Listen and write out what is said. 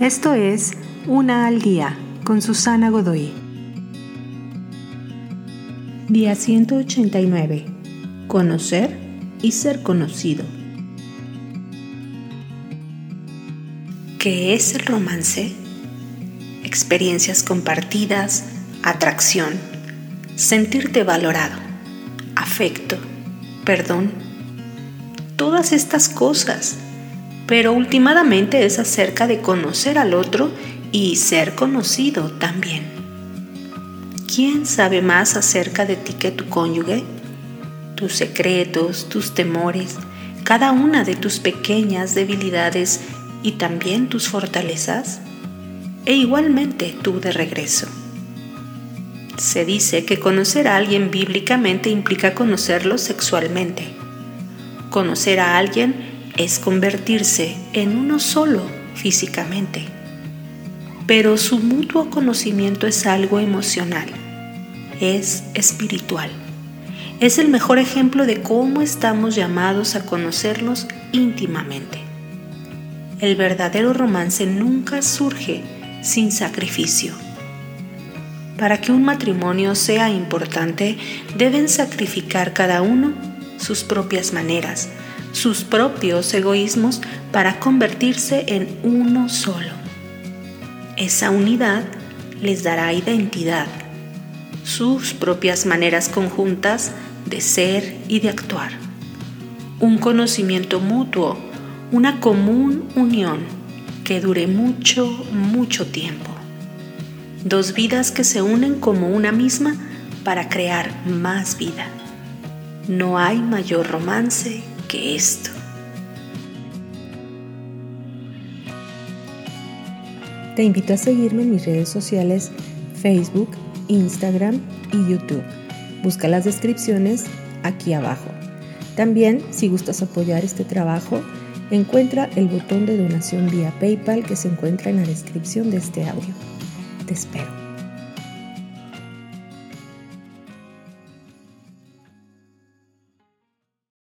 Esto es Una al Día con Susana Godoy. Día 189. Conocer y ser conocido. ¿Qué es el romance? Experiencias compartidas, atracción, sentirte valorado, afecto, perdón, todas estas cosas pero últimamente es acerca de conocer al otro y ser conocido también. ¿Quién sabe más acerca de ti que tu cónyuge? Tus secretos, tus temores, cada una de tus pequeñas debilidades y también tus fortalezas? E igualmente tú de regreso. Se dice que conocer a alguien bíblicamente implica conocerlo sexualmente. Conocer a alguien es convertirse en uno solo físicamente, pero su mutuo conocimiento es algo emocional, es espiritual. Es el mejor ejemplo de cómo estamos llamados a conocernos íntimamente. El verdadero romance nunca surge sin sacrificio. Para que un matrimonio sea importante, deben sacrificar cada uno sus propias maneras, sus propios egoísmos para convertirse en uno solo. Esa unidad les dará identidad, sus propias maneras conjuntas de ser y de actuar, un conocimiento mutuo, una común unión que dure mucho, mucho tiempo. Dos vidas que se unen como una misma para crear más vida. No hay mayor romance que esto. Te invito a seguirme en mis redes sociales Facebook, Instagram y YouTube. Busca las descripciones aquí abajo. También, si gustas apoyar este trabajo, encuentra el botón de donación vía PayPal que se encuentra en la descripción de este audio. Te espero.